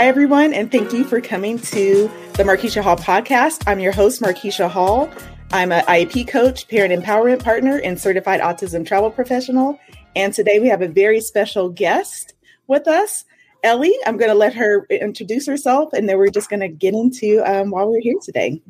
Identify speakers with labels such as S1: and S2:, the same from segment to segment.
S1: Hi, everyone, and thank you for coming to the Markeisha Hall podcast. I'm your host, Markeisha Hall. I'm an IEP coach, parent empowerment partner, and certified autism travel professional. And today we have a very special guest with us, Ellie. I'm going to let her introduce herself, and then we're just going to get into um, why we're here today.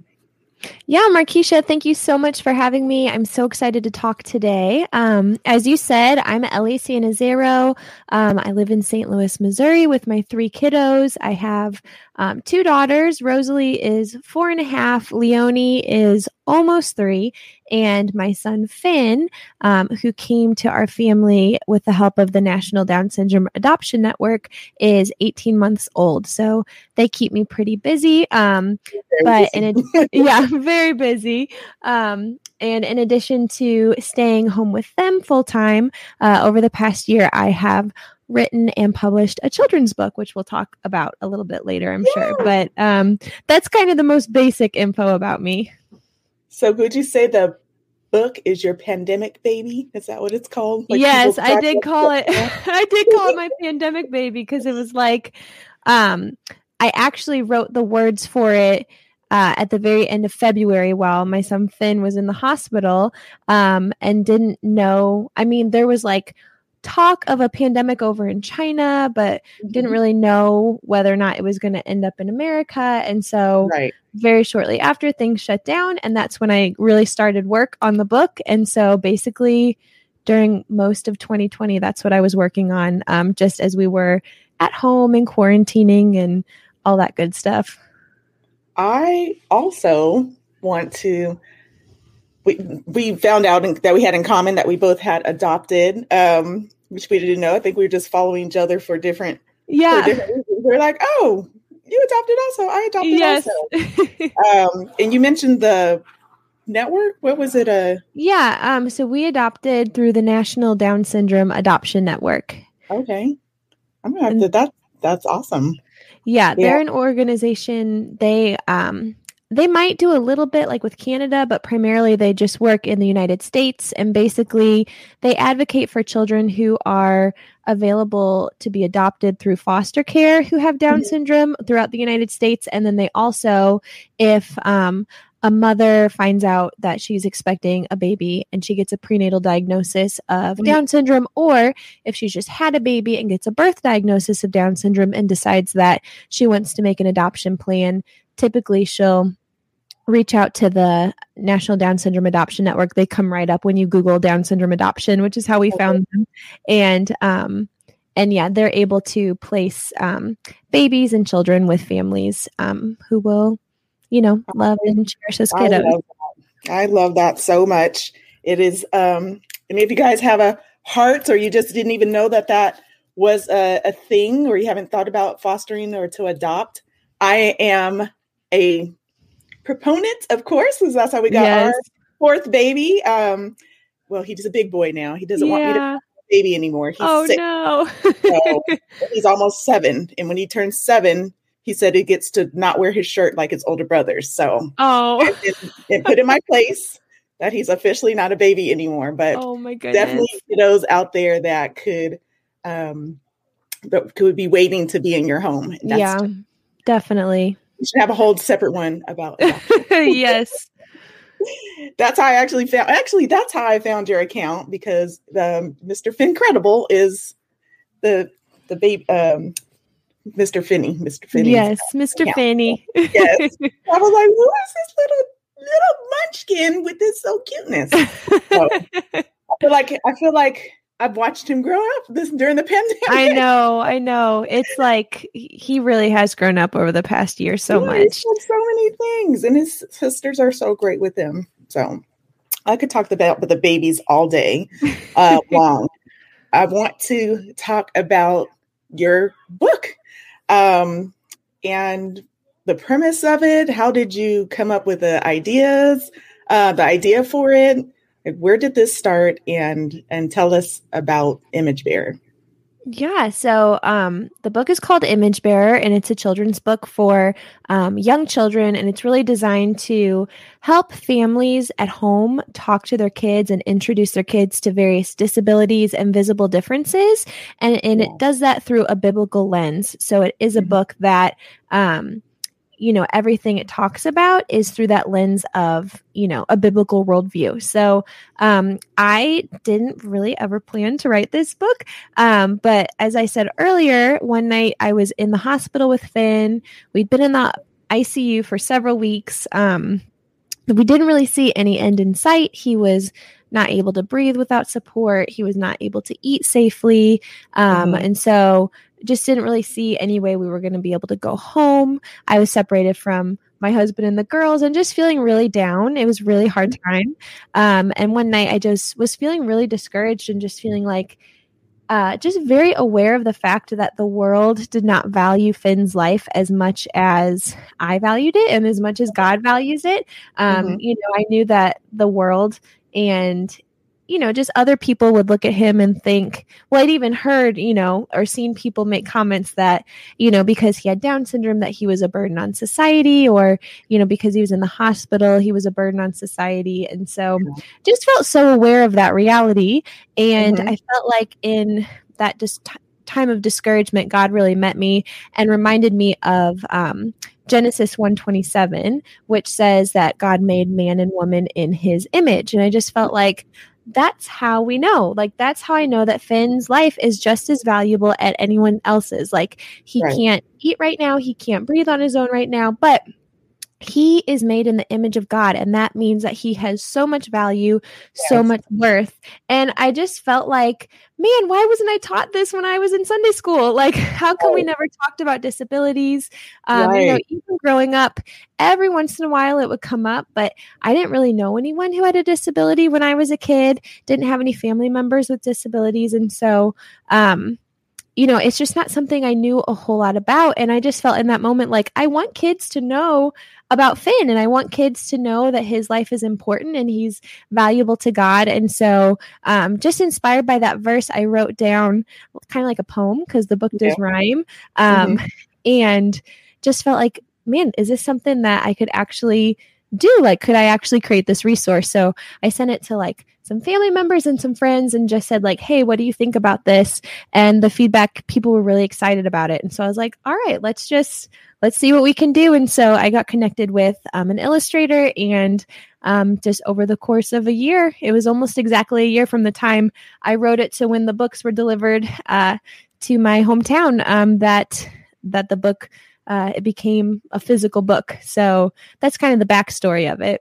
S2: Yeah, Markeisha, thank you so much for having me. I'm so excited to talk today. Um, as you said, I'm Ellie Sanazero. Um, I live in St. Louis, Missouri with my three kiddos. I have um, two daughters. Rosalie is four and a half. Leonie is almost three. And my son Finn, um, who came to our family with the help of the National Down Syndrome Adoption Network, is 18 months old. So they keep me pretty busy. Um, but busy. in a, yeah, very busy. Um, and in addition to staying home with them full time, uh, over the past year, I have written and published a children's book, which we'll talk about a little bit later, I'm yeah. sure. But um, that's kind of the most basic info about me.
S1: So, would you say the book is your pandemic baby? Is that what it's called?
S2: Like yes, I did call it. I did call it my pandemic baby because it was like, um, I actually wrote the words for it. Uh, at the very end of February, while my son Finn was in the hospital, um, and didn't know. I mean, there was like talk of a pandemic over in China, but mm-hmm. didn't really know whether or not it was going to end up in America. And so, right. very shortly after, things shut down. And that's when I really started work on the book. And so, basically, during most of 2020, that's what I was working on, um, just as we were at home and quarantining and all that good stuff.
S1: I also want to we we found out that we had in common that we both had adopted, um, which we didn't know. I think we were just following each other for different.
S2: Yeah,
S1: for different we are like, oh, you adopted also. I adopted yes. also. um, and you mentioned the network. What was it? A uh?
S2: yeah. Um. So we adopted through the National Down Syndrome Adoption Network.
S1: Okay, I'm gonna have to. That that's awesome.
S2: Yeah, yeah, they're an organization. They um they might do a little bit like with Canada, but primarily they just work in the United States. And basically, they advocate for children who are available to be adopted through foster care who have Down mm-hmm. syndrome throughout the United States. And then they also, if um, a mother finds out that she's expecting a baby and she gets a prenatal diagnosis of mm-hmm. Down syndrome, or if she's just had a baby and gets a birth diagnosis of Down syndrome and decides that she wants to make an adoption plan, typically she'll reach out to the National Down Syndrome Adoption Network. They come right up when you Google Down syndrome adoption, which is how we okay. found them. And um, and yeah, they're able to place um, babies and children with families um, who will, you know, love and cherish those kiddos.
S1: I love, I love that so much. It is, um, and if you guys have a heart or you just didn't even know that that was a, a thing or you haven't thought about fostering or to adopt, I am a proponent, of course, because that's how we got yes. our fourth baby. Um, well, he's a big boy now. He doesn't yeah. want me to baby anymore. He's
S2: oh six. no,
S1: so he's almost seven, and when he turns seven, he said he gets to not wear his shirt like his older brothers. So
S2: oh,
S1: it, put in my place that he's officially not a baby anymore. But
S2: oh my goodness,
S1: definitely those out there that could um that could be waiting to be in your home.
S2: yeah, definitely.
S1: You should have a whole separate one about
S2: yes.
S1: that's how I actually found actually that's how I found your account because the Mr. Fincredible is the the baby um Mr. Finney. Mr. Finney.
S2: Yes, Mr. Account. Finney.
S1: yes. I was like, who is this little little munchkin with this so cuteness? So, I feel like I feel like I've watched him grow up this during the pandemic.
S2: I know, I know. It's like he really has grown up over the past year so yeah, much.
S1: so many things, and his sisters are so great with him. So I could talk about the babies all day uh, long. I want to talk about your book um, and the premise of it. How did you come up with the ideas, uh, the idea for it? Where did this start and and tell us about image bearer
S2: Yeah, so um, the book is called Image Bearer, and it's a children's book for um, young children, and it's really designed to help families at home talk to their kids and introduce their kids to various disabilities and visible differences, and and yeah. it does that through a biblical lens. So it is a mm-hmm. book that um, you know everything it talks about is through that lens of you know a biblical worldview. So um, i didn't really ever plan to write this book um, but as i said earlier one night i was in the hospital with finn. We'd been in the icu for several weeks. Um, we didn't really see any end in sight. He was not able to breathe without support. He was not able to eat safely. Um, mm-hmm. and so just didn't really see any way we were going to be able to go home. I was separated from my husband and the girls and just feeling really down. It was really hard mm-hmm. time. Um, and one night I just was feeling really discouraged and just feeling like, uh, just very aware of the fact that the world did not value Finn's life as much as I valued it and as much as God values it. Um, mm-hmm. You know, I knew that the world and you know, just other people would look at him and think, well, I'd even heard, you know, or seen people make comments that, you know, because he had Down syndrome, that he was a burden on society, or, you know, because he was in the hospital, he was a burden on society. And so just felt so aware of that reality. And mm-hmm. I felt like in that just t- time of discouragement, God really met me and reminded me of, um, Genesis 127, which says that God made man and woman in his image. And I just felt like that's how we know. Like that's how I know that Finn's life is just as valuable as anyone else's. Like he right. can't eat right now, he can't breathe on his own right now, but he is made in the image of God, and that means that he has so much value, yes. so much worth. And I just felt like, man, why wasn't I taught this when I was in Sunday school? Like, how come we never talked about disabilities? Um, right. You know, even growing up, every once in a while it would come up, but I didn't really know anyone who had a disability when I was a kid. Didn't have any family members with disabilities, and so um, you know, it's just not something I knew a whole lot about. And I just felt in that moment like I want kids to know about Finn and I want kids to know that his life is important and he's valuable to God. And so, um, just inspired by that verse, I wrote down kind of like a poem because the book does yeah. rhyme. Um, mm-hmm. And just felt like, man, is this something that I could actually do? Like, could I actually create this resource? So I sent it to like some family members and some friends and just said, like, hey, what do you think about this? And the feedback, people were really excited about it. And so I was like, all right, let's just let's see what we can do. And so I got connected with um, an illustrator and um, just over the course of a year, it was almost exactly a year from the time I wrote it to when the books were delivered uh, to my hometown um, that that the book uh, it became a physical book. So that's kind of the backstory of it.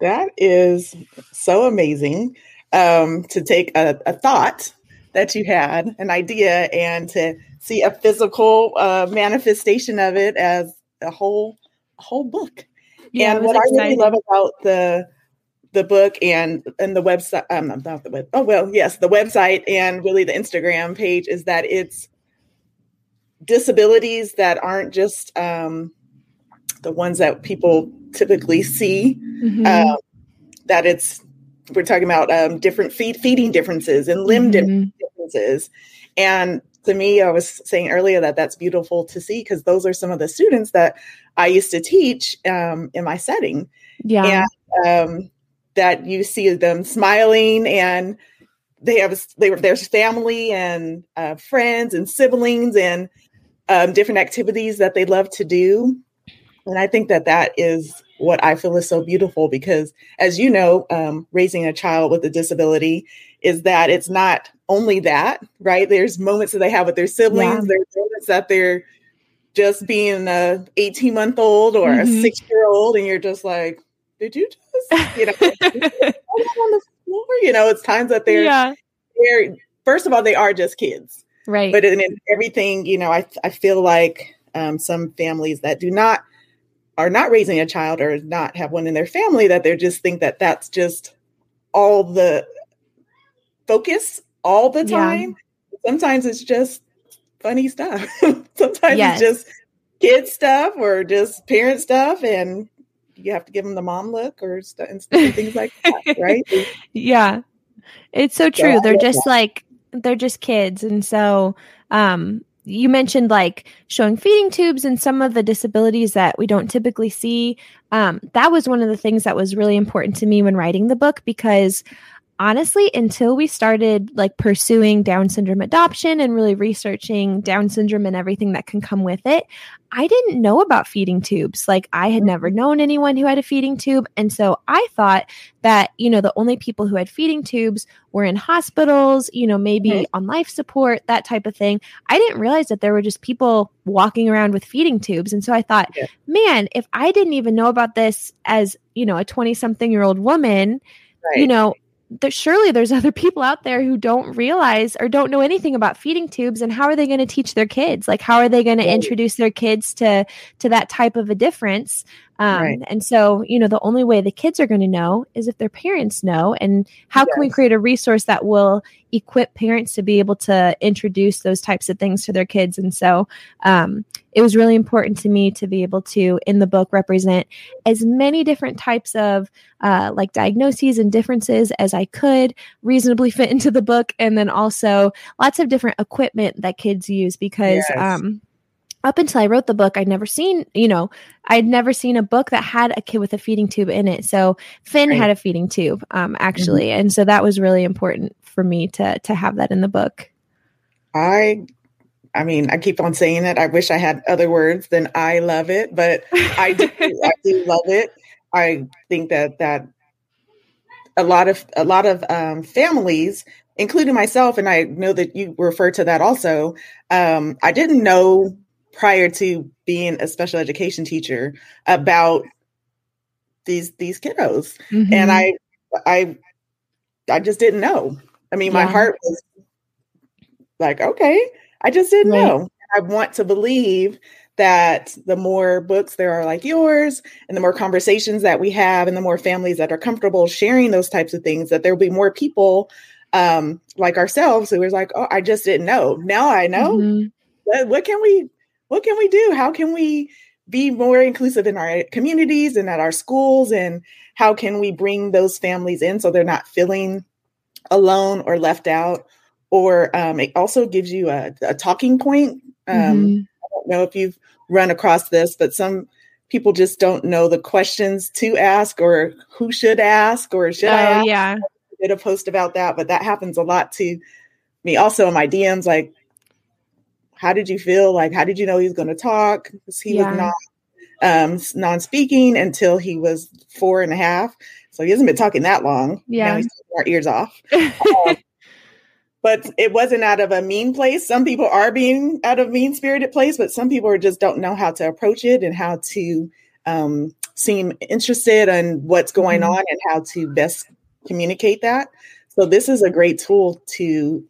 S1: That is so amazing um, to take a, a thought that you had, an idea, and to see a physical uh, manifestation of it as a whole a whole book. Yeah, and what exciting. I really love about the the book and and the website um not the web oh well yes the website and really the Instagram page is that it's disabilities that aren't just um, the ones that people typically see. Mm-hmm. Uh, that it's we're talking about um, different feed, feeding differences and limb mm-hmm. differences, and to me, I was saying earlier that that's beautiful to see because those are some of the students that I used to teach um, in my setting.
S2: Yeah,
S1: and, um, that you see them smiling and they have they there's family and uh, friends and siblings and um, different activities that they love to do. And I think that that is what I feel is so beautiful because, as you know, um, raising a child with a disability is that it's not only that, right? There's moments that they have with their siblings, yeah. there's moments that they're just being a 18 month old or mm-hmm. a six year old, and you're just like, did you just, you know, on the floor? You know, it's times that they're, yeah. they're, first of all, they are just kids
S2: Right.
S1: But in, in everything, you know, I, I feel like um, some families that do not are not raising a child or not have one in their family that they just think that that's just all the focus all the time. Yeah. Sometimes it's just funny stuff. Sometimes yes. it's just kid stuff or just parent stuff and you have to give them the mom look or st- and things like that, right?
S2: yeah. It's so true. So They're just that. like they're just kids and so um, you mentioned like showing feeding tubes and some of the disabilities that we don't typically see. Um, that was one of the things that was really important to me when writing the book because honestly, until we started like pursuing Down syndrome adoption and really researching Down syndrome and everything that can come with it, I didn't know about feeding tubes. Like I had never mm-hmm. known anyone who had a feeding tube. And so I thought that, you know, the only people who had feeding tubes were in hospitals, you know, maybe mm-hmm. on life support, that type of thing. I didn't realize that there were just people walking around with feeding tubes. And so I thought, yeah. man, if I didn't even know about this as, you know, a 20 something year old woman, Right. you know that surely there's other people out there who don't realize or don't know anything about feeding tubes and how are they going to teach their kids? Like how are they going to introduce their kids to to that type of a difference um, right. And so, you know, the only way the kids are going to know is if their parents know. And how yes. can we create a resource that will equip parents to be able to introduce those types of things to their kids? And so, um, it was really important to me to be able to, in the book, represent as many different types of uh, like diagnoses and differences as I could reasonably fit into the book. And then also lots of different equipment that kids use because, yes. um, up until I wrote the book, I'd never seen, you know, I'd never seen a book that had a kid with a feeding tube in it. So Finn right. had a feeding tube, um, actually, mm-hmm. and so that was really important for me to to have that in the book.
S1: I, I mean, I keep on saying it. I wish I had other words than I love it, but I do, I do love it. I think that that a lot of a lot of um, families including myself, and I know that you refer to that also. Um, I didn't know prior to being a special education teacher about these these kiddos mm-hmm. and i i i just didn't know i mean yeah. my heart was like okay i just didn't right. know i want to believe that the more books there are like yours and the more conversations that we have and the more families that are comfortable sharing those types of things that there will be more people um, like ourselves who was like oh i just didn't know now i know mm-hmm. what, what can we what can we do? How can we be more inclusive in our communities and at our schools? And how can we bring those families in so they're not feeling alone or left out? Or um, it also gives you a, a talking point. Um, mm-hmm. I don't know if you've run across this, but some people just don't know the questions to ask or who should ask or should oh, I ask?
S2: Yeah.
S1: I did a post about that, but that happens a lot to me also in my DMs. Like, how did you feel? Like, how did you know he was going to talk? Because he yeah. was not um, non-speaking until he was four and a half. So he hasn't been talking that long.
S2: Yeah, now
S1: he's our ears off. um, but it wasn't out of a mean place. Some people are being out of mean spirited place, but some people just don't know how to approach it and how to um, seem interested in what's going mm-hmm. on and how to best communicate that. So this is a great tool to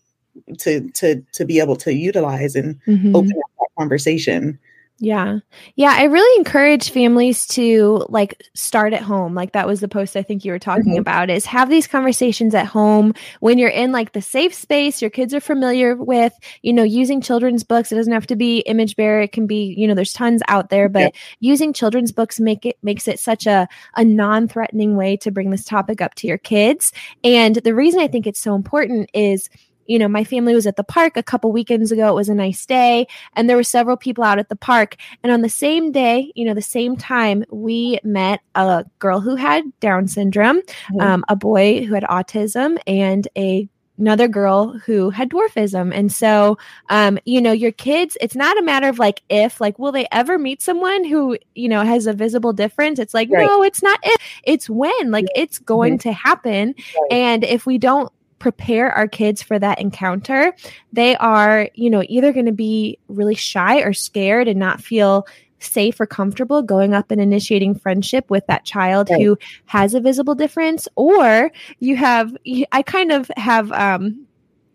S1: to to to be able to utilize and mm-hmm. open up that conversation
S2: yeah. Yeah. I really encourage families to like start at home. Like that was the post I think you were talking mm-hmm. about is have these conversations at home when you're in like the safe space your kids are familiar with, you know, using children's books. It doesn't have to be image bearer. It can be, you know, there's tons out there, but yeah. using children's books make it makes it such a, a non-threatening way to bring this topic up to your kids. And the reason I think it's so important is you know, my family was at the park a couple weekends ago. It was a nice day, and there were several people out at the park. And on the same day, you know, the same time, we met a girl who had Down syndrome, mm-hmm. um, a boy who had autism, and a another girl who had dwarfism. And so, um, you know, your kids, it's not a matter of like if, like, will they ever meet someone who, you know, has a visible difference? It's like, right. no, it's not if, it's when, like, it's going mm-hmm. to happen. Right. And if we don't prepare our kids for that encounter, they are, you know, either going to be really shy or scared and not feel safe or comfortable going up and initiating friendship with that child right. who has a visible difference or you have I kind of have um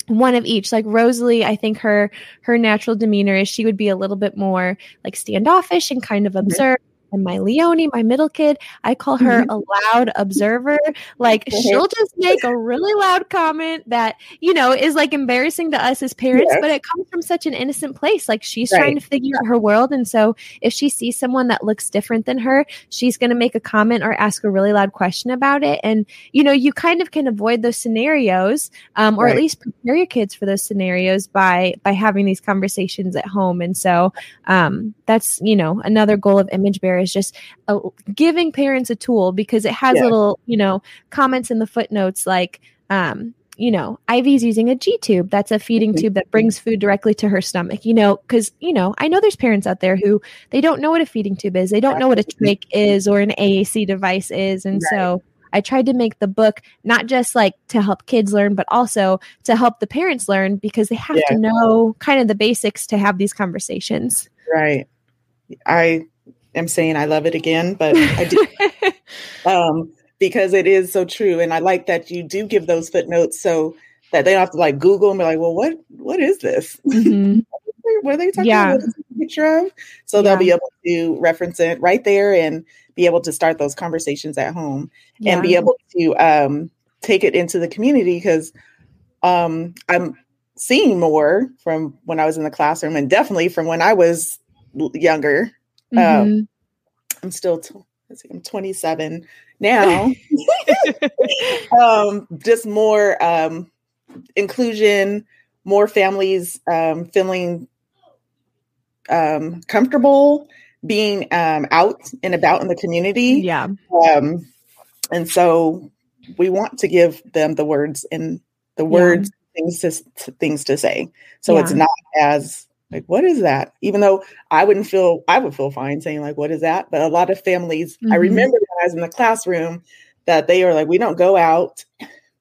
S2: one of each like rosalie i think her her natural demeanor is she would be a little bit more like standoffish and kind of observe And my Leonie, my middle kid, I call her
S1: Mhm.
S2: a loud observer. Like she'll just make a really loud comment that, you know, is like embarrassing to us as parents,
S1: Yes.
S2: but it comes from such an innocent place. Like she's
S1: Right.
S2: trying to figure out her world. And so if she sees someone that looks different than her, she's going to make a comment or ask a really loud question about it. And, you know, you kind of can avoid those scenarios um, or at least prepare your kids for those scenarios by by having these conversations at home and so um, that's you know another goal of image is just uh, giving parents a tool because it has
S1: Yeah.
S2: little you know comments in the footnotes like um, you know, Ivy's using a G tube. That's a feeding
S1: Mhm.
S2: tube that brings food directly to her stomach. You know, because you know, I know there's parents out there who they don't know what a feeding tube is. They don't know what a trach is or an AAC device is, and
S1: Right.
S2: so I tried to make the book not just like to help kids learn, but also to help the parents learn because they have
S1: Yeah.
S2: to know kind of the basics to have these conversations.
S1: Right. I am saying I love it again, but I do um, because it is so true. And I like that you do give those footnotes so that they don't have to like Google and be like, well, what what is this?
S2: Mhm.
S1: what are they talking
S2: Yeah.
S1: about? What is this picture of? So they'll be able to reference it right there and be able to start those conversations at home and be able to um, take it into the community because um, I'm seeing more from when I was in the classroom and definitely from when I was l- younger.
S2: Mhm.
S1: I'm still, t- let's see, I'm 27 now. um, just more um, inclusion, more families um, feeling um, comfortable being um, out and about in the community.
S2: yeah.
S1: Um, and so we want to give them the words and the
S2: Yeah.
S1: words, things to to- things to say. So it's not as like, what is that? Even though I wouldn't feel, I would feel fine saying like, what is that? But a lot of families, I
S2: Mhm.
S1: remember when I was in the classroom that they are like, we don't go out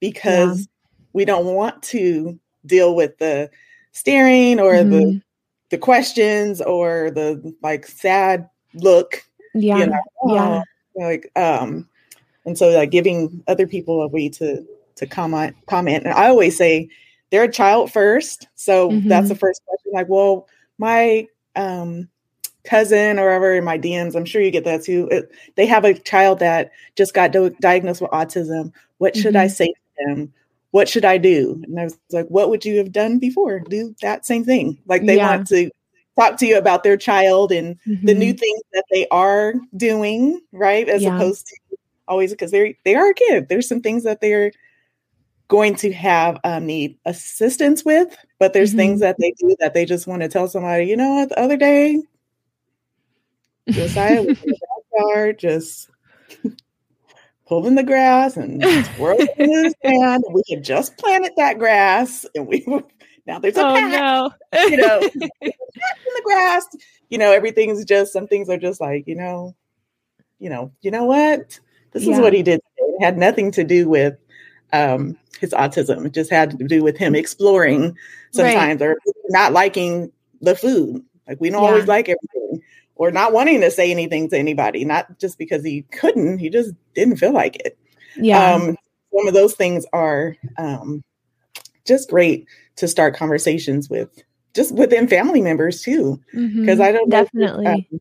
S1: because we don't want to deal with the staring or the
S2: Mhm.
S1: the questions or the like sad look
S2: Yeah.
S1: you know
S2: Yeah.
S1: like um and so like giving other people a way to to comment comment and i always say they're a child first so that's the first question like well my um cousin or whatever in my dms i'm sure you get that too it, they have a child that just got do- diagnosed with autism what should i say to them what should i do and i was like what would you have done before do that same thing like they
S2: Yeah.
S1: want to talk to you about their child and the
S2: Mhm.
S1: new things that they are doing, right? As
S2: Yeah.
S1: opposed to always because they're they are a kid. There's some things that they're going to have um, need assistance with, but there's
S2: Mhm.
S1: things that they do that they just want to tell somebody. You know what? The other day, Josiah was in the backyard just pulling the grass and twirling his hand. And we had just planted that grass, and we now there's a
S2: Oh
S1: patch
S2: no.
S1: you know, in the grass. You know, everything's just some things are just like, you know, you know, you know what? This
S2: Yeah.
S1: is what he did. It had nothing to do with um his autism. It just had to do with him exploring sometimes or not liking the food. Like we don't
S2: Yeah.
S1: always like everything. Or not wanting to say anything to anybody, not just because he couldn't, he just didn't feel like it
S2: yeah.
S1: um, some of those things are um, just great to start conversations with just within family members too because
S2: Mhm.
S1: i don't know if
S2: definitely.
S1: um,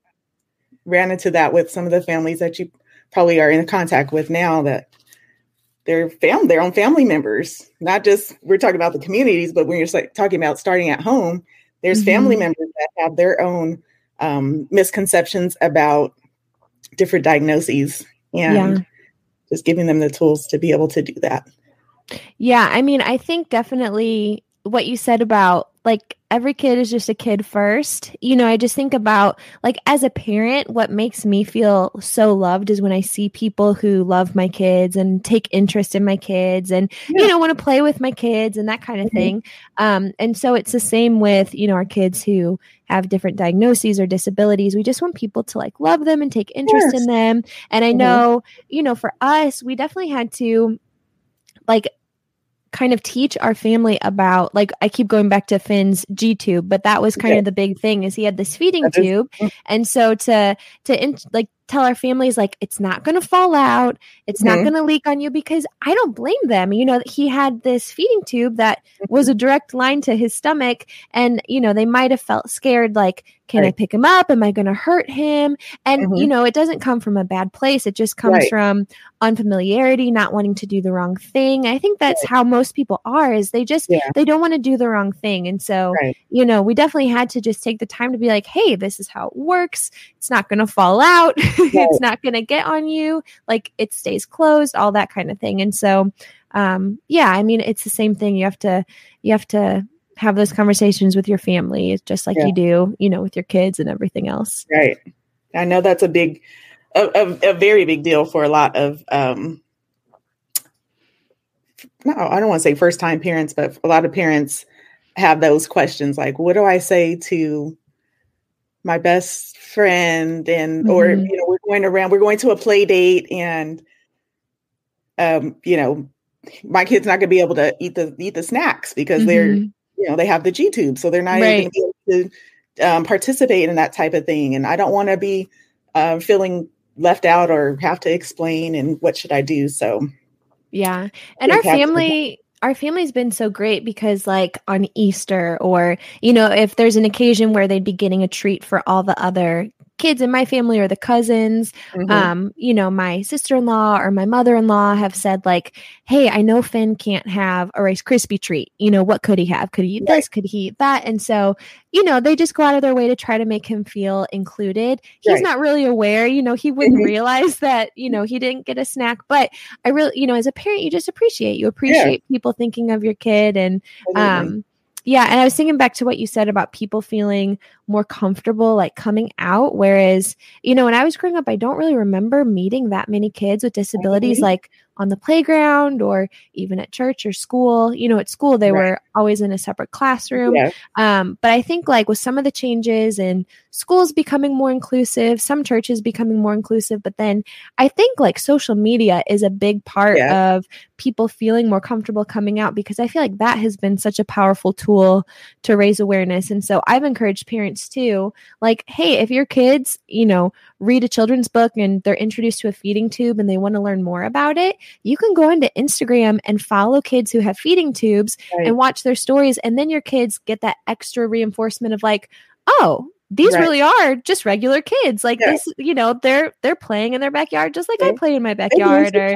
S1: ran into that with some of the families that you probably are in contact with now that they're fam- their own family members not just we're talking about the communities but when you're talking about starting at home there's family
S2: Mhm.
S1: members that have their own um, misconceptions about different diagnoses and
S2: Yeah.
S1: just giving them the tools to be able to do that
S2: Yeah, I mean, I think definitely what you said about like every kid is just a kid first. You know, I just think about like as a parent, what makes me feel so loved is when I see people who love my kids and take interest in my kids and you know want to play with my kids and that kind of
S1: Mhm.
S2: thing. Um and so it's the same with, you know, our kids who have different diagnoses or disabilities. We just want people to like love them and take interest in them. And I
S1: Mhm.
S2: know, you know, for us, we definitely had to like kind of teach our family about like I keep going back to Finn's G tube, but that was kind
S1: Okay.
S2: of the big thing is he had this feeding
S1: That is-
S2: tube,
S1: Mm.
S2: and so to to in, like tell our families like it's not going to fall out it's mm-hmm. not going to leak on you because i don't blame them you know he had this feeding tube that was a mm-hmm. direct line to his stomach and you know they might have felt scared like can right. i pick him up am i going to hurt him and mm-hmm. you know it doesn't come from a bad place it just comes right. from unfamiliarity not wanting to do the wrong thing i think that's right. how most people are is they just yeah. they don't want to do the wrong thing and so you know we definitely had to just take the time to be like hey this is how it works it's not going to fall out it's not going to get on you like it stays closed all that kind of thing. And so um yeah i mean it's the same thing. You have to you have to have those conversations with your family just like yeah. you do you know with your kids and everything else.
S1: Right. I know that's a big a, a, a very big deal for a lot of um no i don't want to say first time parents but a lot of parents have those questions like what do i say to my best friend and mm-hmm. or you know we're going around we're going to a play date and um you know my kid's not going to be able to eat the eat the snacks because mm-hmm. they're you know they have the G tube, so they're not right. even able to um, participate in that type of thing. And I don't want to be uh, feeling left out or have to explain and what should I do. So
S2: yeah, and our family our family's been so great because like on Easter or you know if there's an occasion where they'd be getting a treat for all the other kids in my family or the cousins mm-hmm. um you know my sister-in-law or my mother-in-law have said like hey i know finn can't have a Rice Krispie treat you know what could he have could he eat right. this could he eat that and so you know they just go out of their way to try to make him feel included he's right. not really aware you know he wouldn't mm-hmm. realize that you know he didn't get a snack but i really you know as a parent you just appreciate you appreciate yeah. people thinking of your kid and um yeah, and I was thinking back to what you said about people feeling more comfortable like coming out whereas, you know, when I was growing up I don't really remember meeting that many kids with disabilities mm-hmm. like on the playground or even at church or school. You know, at school they right. were always in a separate classroom. Yeah. Um, but I think like with some of the changes and schools becoming more inclusive, some churches becoming more inclusive, but then I think like social media is a big part yeah. of people feeling more comfortable coming out because I feel like that has been such a powerful tool to raise awareness. And so I've encouraged parents too, like, hey, if your kids, you know, read a children's book and they're introduced to a feeding tube and they want to learn more about it, you can go into Instagram and follow kids who have feeding tubes right. and watch their stories. And then your kids get that extra reinforcement of like, oh, these right. really are just regular kids like yeah. this you know they're they're playing in their backyard just like i play in my backyard or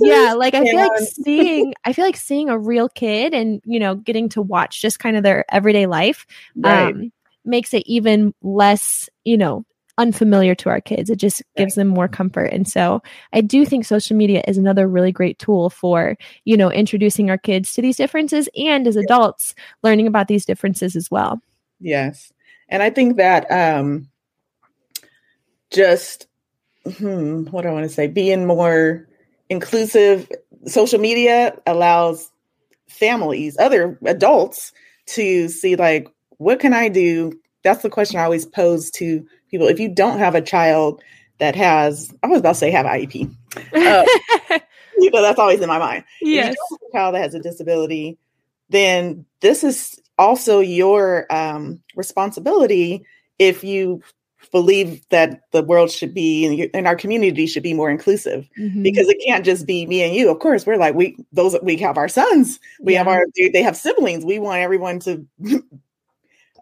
S2: yeah like i feel like seeing i feel like seeing a real kid and you know getting to watch just kind of their everyday life right. um makes it even less you know unfamiliar to our kids. It just gives them more comfort. And so I do think social media is another really great tool for, you know, introducing our kids to these differences and as adults learning about these differences as well.
S1: Yes. And I think that um just hmm, what do I want to say, being more inclusive, social media allows families, other adults to see like what can I do? That's the question I always pose to people. If you don't have a child that has i was about to say have iep uh, you know that's always in my mind.
S2: Yes.
S1: a child that has a disability then this is also your um, responsibility if you believe that the world should be and our community should be more inclusive. Mm-hmm. because it can't just be me and you. Of course we're like we those we have our sons. We yeah. have our they have siblings. We want everyone to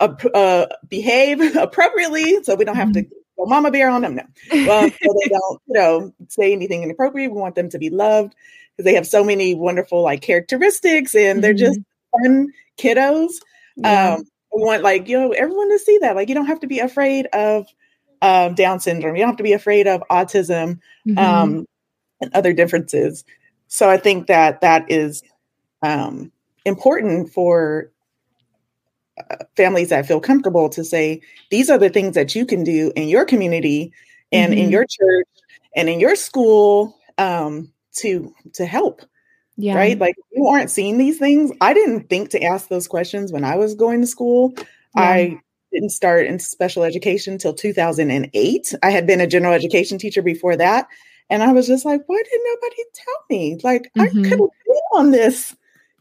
S1: uh, behave appropriately so we don't have mm-hmm. to go mama bear on them. No, well, so they don't, you know, say anything inappropriate. We want them to be loved because they have so many wonderful like characteristics and mm-hmm. they're just mm-hmm. fun kiddos. Yeah. Um, we want like you know everyone to see that. Like you don't have to be afraid of um, Down syndrome. You don't have to be afraid of autism mm-hmm. um, and other differences. So I think that that is um, important for families that feel comfortable to say these are the things that you can do in your community and mm-hmm. in your church and in your school um, to to help yeah. right like you aren't seeing these things i didn't think to ask those questions when i was going to school yeah. i didn't start in special education until 2008 i had been a general education teacher before that and i was just like why didn't nobody tell me like mm-hmm. i could have been on this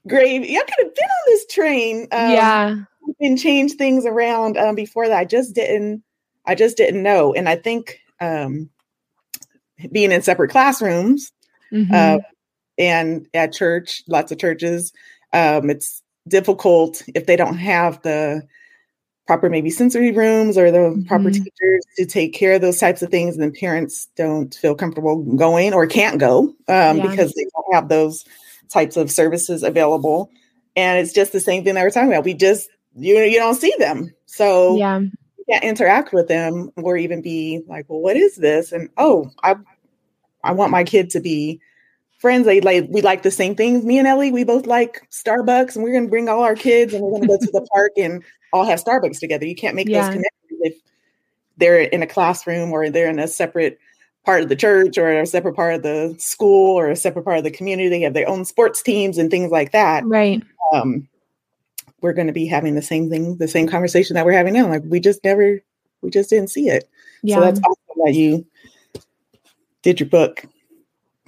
S1: grave i could have been on this train
S2: um, yeah
S1: and change things around um, before that. I just didn't. I just didn't know, and I think um, being in separate classrooms
S2: Mhm.
S1: uh, and at church, lots of churches, um, it's difficult if they don't have the proper maybe sensory rooms or the proper
S2: Mhm.
S1: teachers to take care of those types of things. And then parents don't feel comfortable going or can't go um,
S2: Yeah.
S1: because they don't have those types of services available. And it's just the same thing that we're talking about. We just you you don't see them, so
S2: yeah.
S1: you can't interact with them or even be like, well, what is this? And oh, I I want my kid to be friends. They like we like the same things. Me and Ellie, we both like Starbucks, and we're gonna bring all our kids and we're gonna go to the park and all have Starbucks together. You can't make
S2: Yeah.
S1: those connections if they're in a classroom or they're in a separate part of the church or a separate part of the school or a separate part of the community. They have their own sports teams and things like that.
S2: Right.
S1: Um, we're going to be having the same thing, the same conversation that we're having now. Like we just never, we just didn't see it.
S2: Yeah.
S1: So that's awesome that you did your book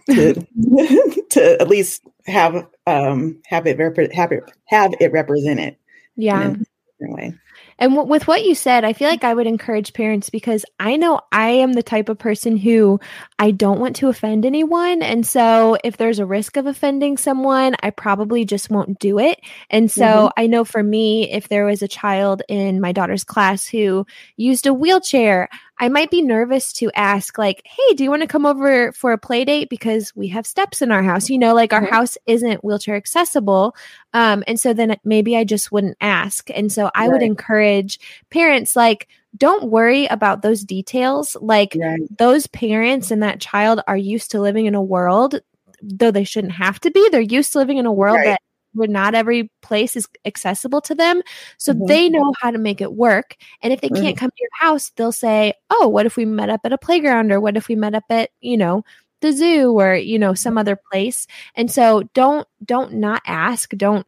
S1: to, to at least have um have it rep- have it have it represented
S2: yeah.
S1: in a way.
S2: And w- with what you said, I feel like I would encourage parents because I know I am the type of person who I don't want to offend anyone. And so if there's a risk of offending someone, I probably just won't do it. And so
S1: Mhm.
S2: I know for me, if there was a child in my daughter's class who used a wheelchair, I might be nervous to ask, like, hey, do you want to come over for a play date? Because we have steps in our house. You know, like our
S1: Mhm.
S2: house isn't wheelchair accessible. Um, and so then maybe I just wouldn't ask. And so I would encourage parents, like, don't worry about those details. Like,
S1: Right.
S2: those parents and that child are used to living in a world, though they shouldn't have to be, they're used to living in a world
S1: Right.
S2: that where not every place is accessible to them. So
S1: Mhm.
S2: they know how to make it work. And if they can't come to your house, they'll say, Oh, what if we met up at a playground? Or what if we met up at, you know, the zoo or, you know, some other place. And so don't don't not ask. Don't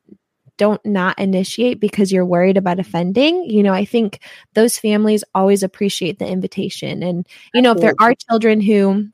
S2: don't not initiate because you're worried about offending. You know, I think those families always appreciate the invitation. And, you know, if there are children who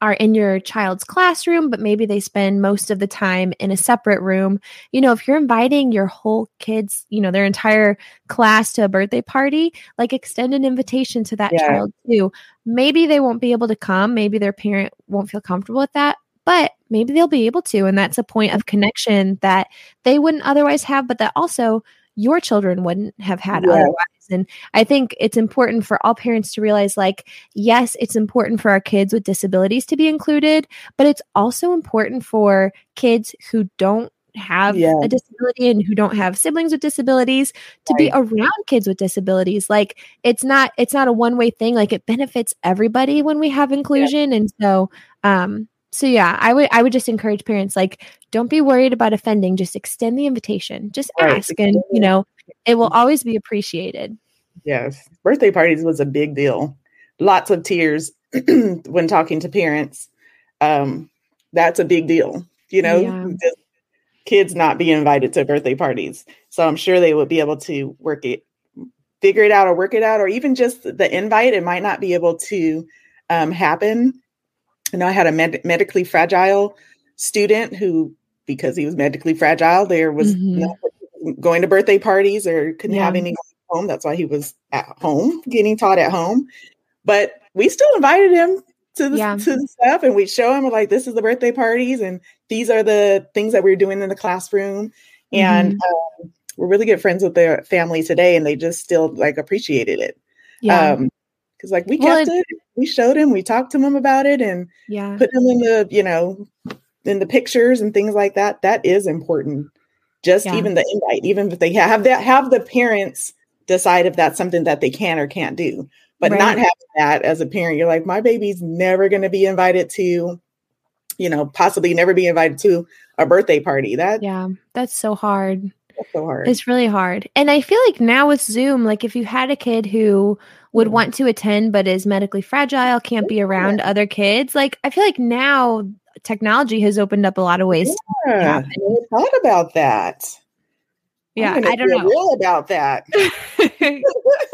S2: are in your child's classroom, but maybe they spend most of the time in a separate room. You know, if you're inviting your whole kids, you know, their entire class to a birthday party, like extend an invitation to that
S1: Yeah.
S2: child too. Maybe they won't be able to come. Maybe their parent won't feel comfortable with that, but maybe they'll be able to. And that's a point of connection that they wouldn't otherwise have, but that also your children wouldn't have had
S1: Yeah.
S2: otherwise. And I think it's important for all parents to realize like, yes, it's important for our kids with disabilities to be included, but it's also important for kids who don't have
S1: Yeah.
S2: a disability and who don't have siblings with disabilities to be around kids with disabilities like it's not it's not a one way thing like it benefits everybody when we have inclusion and so um so yeah i would i would just encourage parents like don't be worried about offending just extend the invitation just
S1: Right.
S2: ask and you know it will always be appreciated
S1: Yes. Birthday parties was a big deal. Lots of tears when talking to parents. Um, that's a big deal. You know,
S2: Yeah.
S1: kids not being invited to birthday parties. So I'm sure they would be able to work it, figure it out or work it out, or even just the invite. It might not be able to um, happen. I know I had a med- medically fragile student who, because he was medically fragile, there was
S2: Mhm.
S1: no going to birthday parties or couldn't have any home. That's why he was at home, getting taught at home. But we still invited him to the
S2: Yeah.
S1: to the stuff, and we show him like this is the birthday parties, and these are the things that we're doing in the classroom. And
S2: Mm-hmm.
S1: um, we're really good friends with their family today, and they just still like appreciated it.
S2: yeah
S1: Um, because like we
S2: Well,
S1: kept it, we showed him, we talked to him about it, and
S2: yeah
S1: put them in the you know in the pictures and things like that. That is important. Just
S2: Yeah.
S1: even the invite, even if they have that, have the parents decide if that's something that they can or can't do. But not
S2: Right.
S1: having that as a parent, you're like, my baby's never going to be invited to, you know, possibly never be invited to a birthday party. That,
S2: yeah that's so hard
S1: that's so hard.
S2: It's really hard. And I feel like now with Zoom, like if you had a kid who would want to attend but is medically fragile, can't be around other kids, like I feel like now technology has opened up a lot of ways.
S1: yeah. I never thought about that.
S2: Yeah, I don't
S1: do
S2: know.
S1: Reel about that,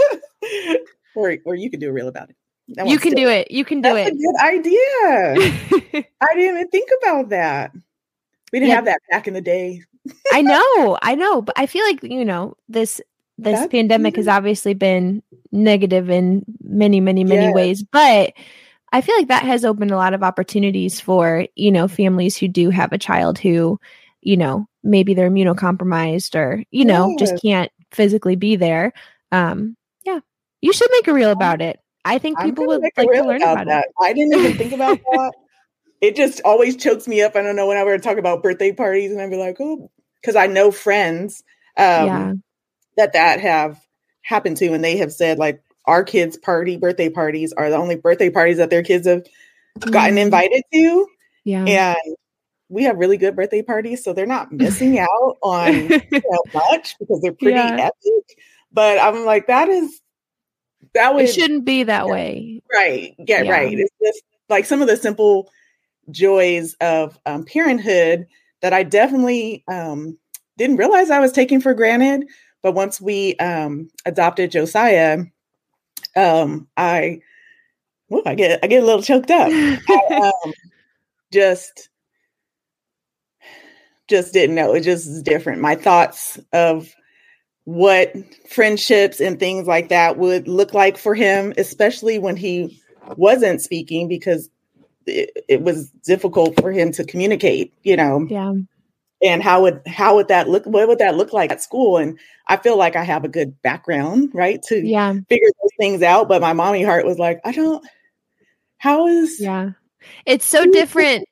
S1: or or you can do a reel about it. That
S2: you can
S1: still-
S2: do it. You can do
S1: That's a good idea. I didn't even think about that. We didn't
S2: Yeah.
S1: have that back in the day.
S2: I know, I know, but I feel like you know this this
S1: That's
S2: pandemic has obviously been negative in many, many, many
S1: Yes.
S2: ways, but I feel like that has opened a lot of opportunities for, you know, families who do have a child who, you know, maybe they're immunocompromised or, you know,
S1: Yes.
S2: just can't physically be there. Um, yeah. You should make a reel about it. I think people would like to learn
S1: about
S2: about, it.
S1: that. I didn't even think about that. It just always chokes me up. I don't know whenever I talk about birthday parties, and I'd be like, oh, because I know friends um,
S2: yeah.
S1: that that have happened to, and they have said like our kids' party birthday parties are the only birthday parties that their kids have gotten
S2: Mhm.
S1: invited to,
S2: Yeah.
S1: and we have really good birthday parties, so they're not missing out on you know, much because they're pretty
S2: Yeah.
S1: epic. But I'm like, that is that would
S2: it shouldn't be that
S1: Yeah.
S2: way.
S1: Right. Yeah,
S2: Yeah.
S1: right. It's just like some of the simple joys of um, parenthood that I definitely um, didn't realize I was taking for granted. But once we um, adopted Josiah, um, I, well, I get I get a little choked up. I, um, just, just didn't know. It just is different. My thoughts of what friendships and things like that would look like for him, especially when he wasn't speaking, because it, it was difficult for him to communicate. You know,
S2: yeah.
S1: and how would how would that look? What would that look like at school? And I feel like I have a good background, right, to
S2: Yeah.
S1: figure those things out. But my mommy heart was like, I don't. How is
S2: Yeah. It's so different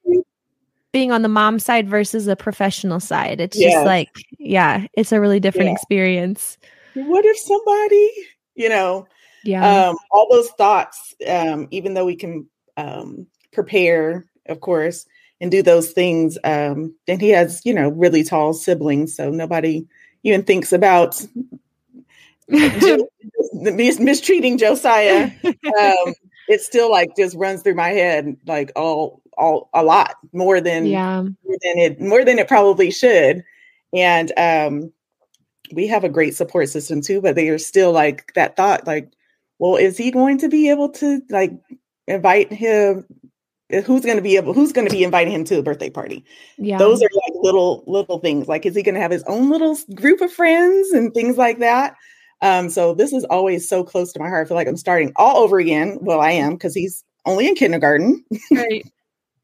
S2: being on the mom side versus the professional side. It's
S1: Yes.
S2: just like, yeah, it's a really different
S1: Yeah.
S2: experience.
S1: What if somebody, you know,
S2: Yeah.
S1: um, all those thoughts, um, even though we can um, prepare, of course, and do those things, um, and he has, you know, really tall siblings, so nobody even thinks about Jo- mis- mistreating Josiah. Um, it still like just runs through my head like all all a lot more than
S2: yeah.
S1: more than it more than it probably should and um we have a great support system too but they are still like that thought like well is he going to be able to like invite him who's going to be able who's going to be inviting him to a birthday party?
S2: Yeah.
S1: those are like little little things. Like is he going to have his own little group of friends and things like that? Um so this is always so close to my heart. I feel like i'm starting all over again. Well i am because he's only in kindergarten.
S2: Right.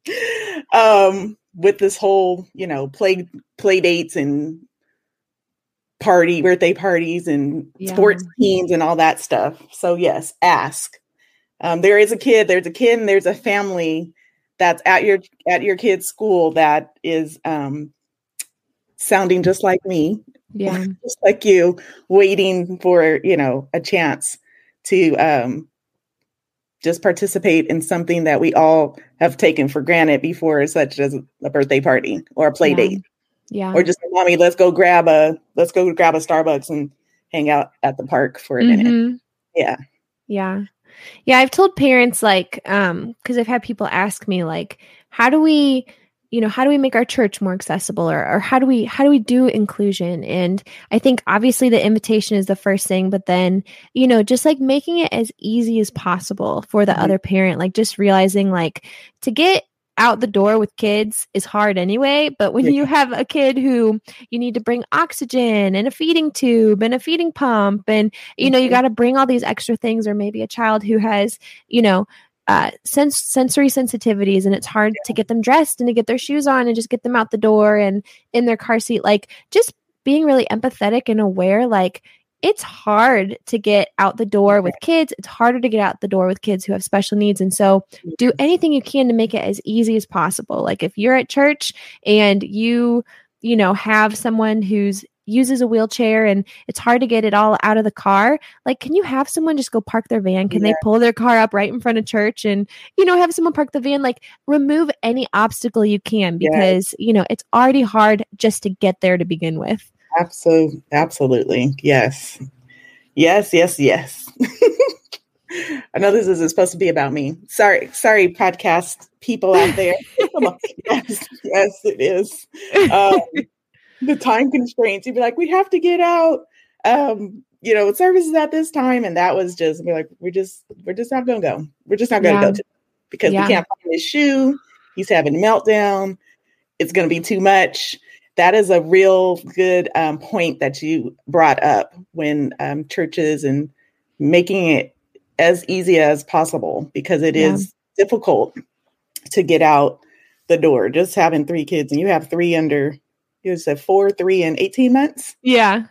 S1: um with this whole you know play play dates and party birthday parties and
S2: Yeah.
S1: sports teams and all that stuff. So yes ask um, there is a kid there's a kid and there's a family that's at your at your kid's school that is um sounding just like me
S2: Yeah.
S1: just like you waiting for you know a chance to um just participate in something that we all have taken for granted before such as a birthday party or a play
S2: Yeah.
S1: date
S2: Yeah.
S1: or just mommy let's go grab a let's go grab a starbucks and hang out at the park for a minute
S2: Mhm.
S1: yeah
S2: Yeah. Yeah, I've told parents like um cuz I've had people ask me like how do we you know how do we make our church more accessible or, or how do we how do we do inclusion and i think obviously the invitation is the first thing but then you know just like making it as easy as possible for the
S1: Mhm.
S2: other parent like just realizing like to get out the door with kids is hard anyway but when
S1: Yeah.
S2: you have a kid who you need to bring oxygen and a feeding tube and a feeding pump and you know you
S1: Mhm.
S2: got to bring all these extra things or maybe a child who has you know uh sense sensory sensitivities and it's hard to get them dressed and to get their shoes on and just get them out the door and in their car seat like just being really empathetic and aware like it's hard to get out the door with kids. It's harder to get out the door with kids who have special needs. And so do mm-hmm. anything you can to make it as easy as possible. Like if you're at church and you you know have someone who's uses a wheelchair and it's hard to get it all out of the car like can you have someone just go park their van? Can they pull their car up right in front of church and you know have someone park the van? Like remove any obstacle you can because you know it's already hard just to get there to begin with
S1: absolutely absolutely yes yes yes yes i know this isn't supposed to be about me sorry sorry podcast people out there yes yes it is um, the time constraints. You'd be like, we have to get out. Um, you know, services at this time, and that was just be like, we're just we're just not gonna go. We're just not gonna
S2: Yeah.
S1: go to because
S2: Yeah.
S1: we can't find his shoe. He's having a meltdown. It's gonna be too much. That is a real good um, point that you brought up when um, churches and making it as easy as possible because it is
S2: Yeah.
S1: difficult to get out the door. Just having three kids, and you have three under you said four, three, and eighteen months.
S2: Yeah.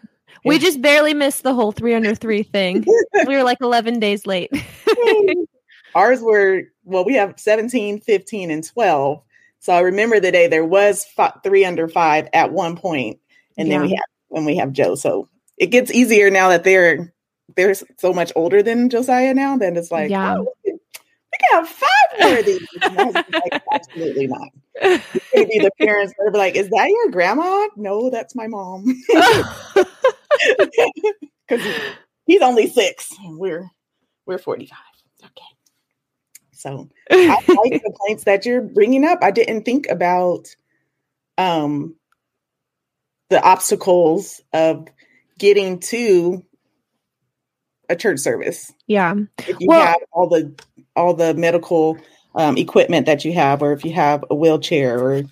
S2: We just barely missed the whole three under three thing. we were like 11 days late.
S1: Ours were, well, we have 17, 15, and 12. So I remember the day there was five, three under five at one point, and yeah. then we have when we have Joe. So it gets easier now that they're they're so much older than Josiah now. Then it's like, yeah. Oh, we can have five more of these. like, absolutely not. It's the parents are like, "Is that your grandma?" No, that's my mom. Because he's only six. We're we're forty five. Okay. So I like the points that you're bringing up. I didn't think about um, the obstacles of getting to a church service.
S2: Yeah.
S1: If you well, have all the all the medical um, equipment that you have, or if you have a wheelchair, or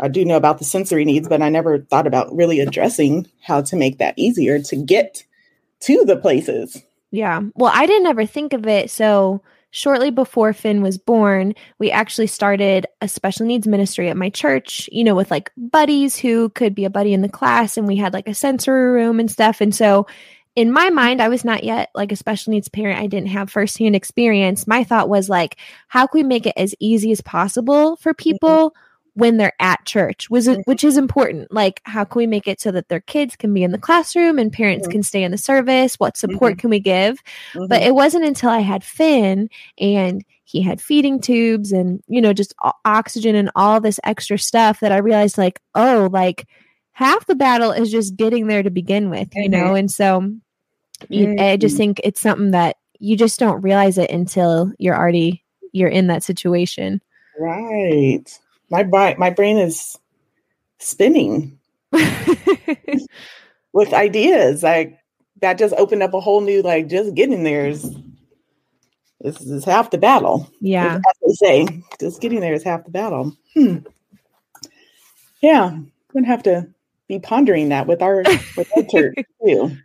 S1: I do know about the sensory needs, but I never thought about really addressing how to make that easier to get to the places.
S2: Yeah. Well, I didn't ever think of it. So shortly before Finn was born, we actually started a special needs ministry at my church, you know, with like buddies who could be a buddy in the class. And we had like a sensory room and stuff. And so in my mind, I was not yet like a special needs parent. I didn't have firsthand experience. My thought was like, how can we make it as easy as possible for mm-hmm. people? Mm-hmm when they're at church, which is, which is important. Like, how can we make it so that their kids can be in the classroom and parents mm-hmm. can stay in the service? What support mm-hmm. can we give? Mm-hmm. But it wasn't until I had Finn and he had feeding tubes and, you know, just oxygen and all this extra stuff that I realized, like, oh, like half the battle is just getting there to begin with, you know? Mm-hmm. And so I just mm-hmm. think it's something that you just don't realize it until you're already you're in that situation.
S1: Right my brain my brain is spinning with ideas. Like that just opened up a whole new like just getting there is this is half the battle.
S2: Yeah.
S1: As they say, just getting there is half the battle. Hmm. Yeah. I'm gonna have to be pondering that with our with our church too.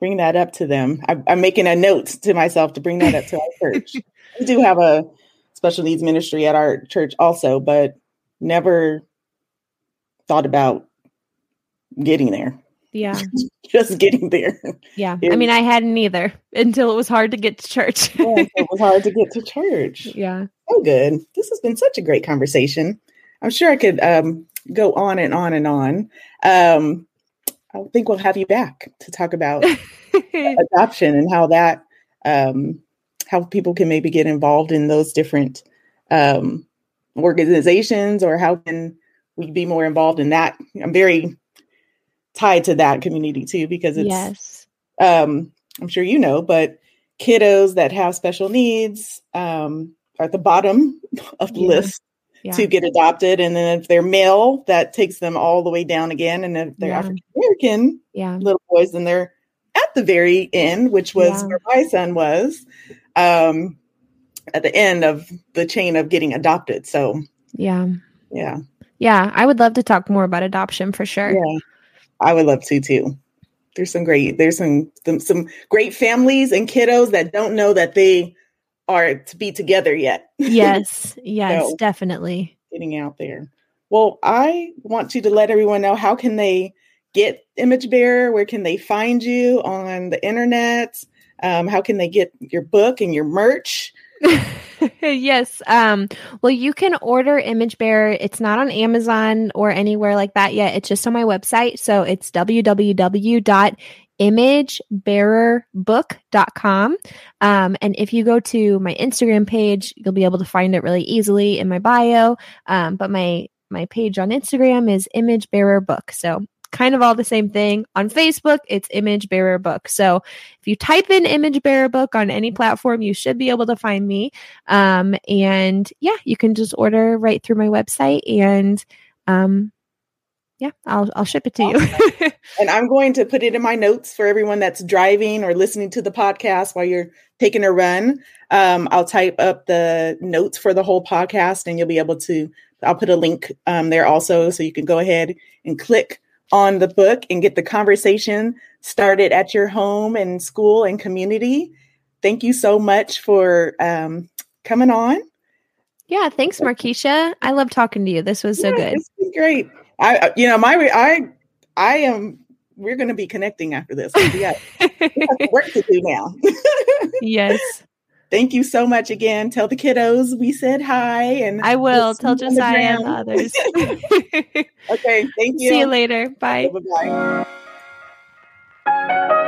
S1: Bring that up to them. I, I'm making a note to myself to bring that up to our church. we do have a special needs ministry at our church also, but never thought about getting there.
S2: Yeah.
S1: Just getting there.
S2: Yeah. It, I mean, I hadn't either until it was hard to get to church.
S1: yeah, it was hard to get to church.
S2: Yeah.
S1: Oh, good. This has been such a great conversation. I'm sure I could um, go on and on and on. Um, I think we'll have you back to talk about adoption and how that, um, how people can maybe get involved in those different um, organizations or how can we be more involved in that? I'm very tied to that community too because it's yes. um I'm sure you know, but kiddos that have special needs um are at the bottom of the yeah. list yeah. to get adopted. And then if they're male, that takes them all the way down again. And if they're yeah. African American little boys, then they're at the very end, which was where my son was. Um at the end of the chain of getting adopted. So
S2: yeah,
S1: yeah,
S2: yeah. I would love to talk more about adoption for sure.
S1: Yeah, I would love to too. There's some great there's some some, some great families and kiddos that don't know that they are to be together yet.
S2: Yes, yes, so, definitely
S1: getting out there. Well, I want you to let everyone know how can they get Image Bearer? Where can they find you on the internet? Um, how can they get your book and your merch?
S2: yes. Um, well, you can order Image Bearer. It's not on Amazon or anywhere like that yet. It's just on my website. So it's www.imagebearerbook.com. Um, and if you go to my Instagram page, you'll be able to find it really easily in my bio. Um, but my my page on Instagram is Image Bearer Book. So kind of all the same thing. On Facebook, it's Image Bearer Book. So if you type in Image Bearer Book on any platform, you should be able to find me. Um, and yeah, you can just order right through my website and um, yeah, I'll I'll ship it to awesome.
S1: you. and I'm going to put it in my notes for everyone that's driving or listening to the podcast while you're taking a run. Um, I'll type up the notes for the whole podcast, and you'll be able to. I'll put a link um, there also, so you can go ahead and click on the book and get the conversation started at your home and school and community. Thank you so much for um, coming on.
S2: Yeah, thanks, Markeisha. I love talking to you. This was so
S1: Yeah,
S2: good.
S1: It's been great. I, I- you know, my, I, I am. We're going to be connecting after this. We got work to do now.
S2: yes,
S1: thank you so much again. Tell the kiddos we said hi, and
S2: I will tell Josiah and others.
S1: okay, thank you.
S2: See you later.
S1: Bye. Bye.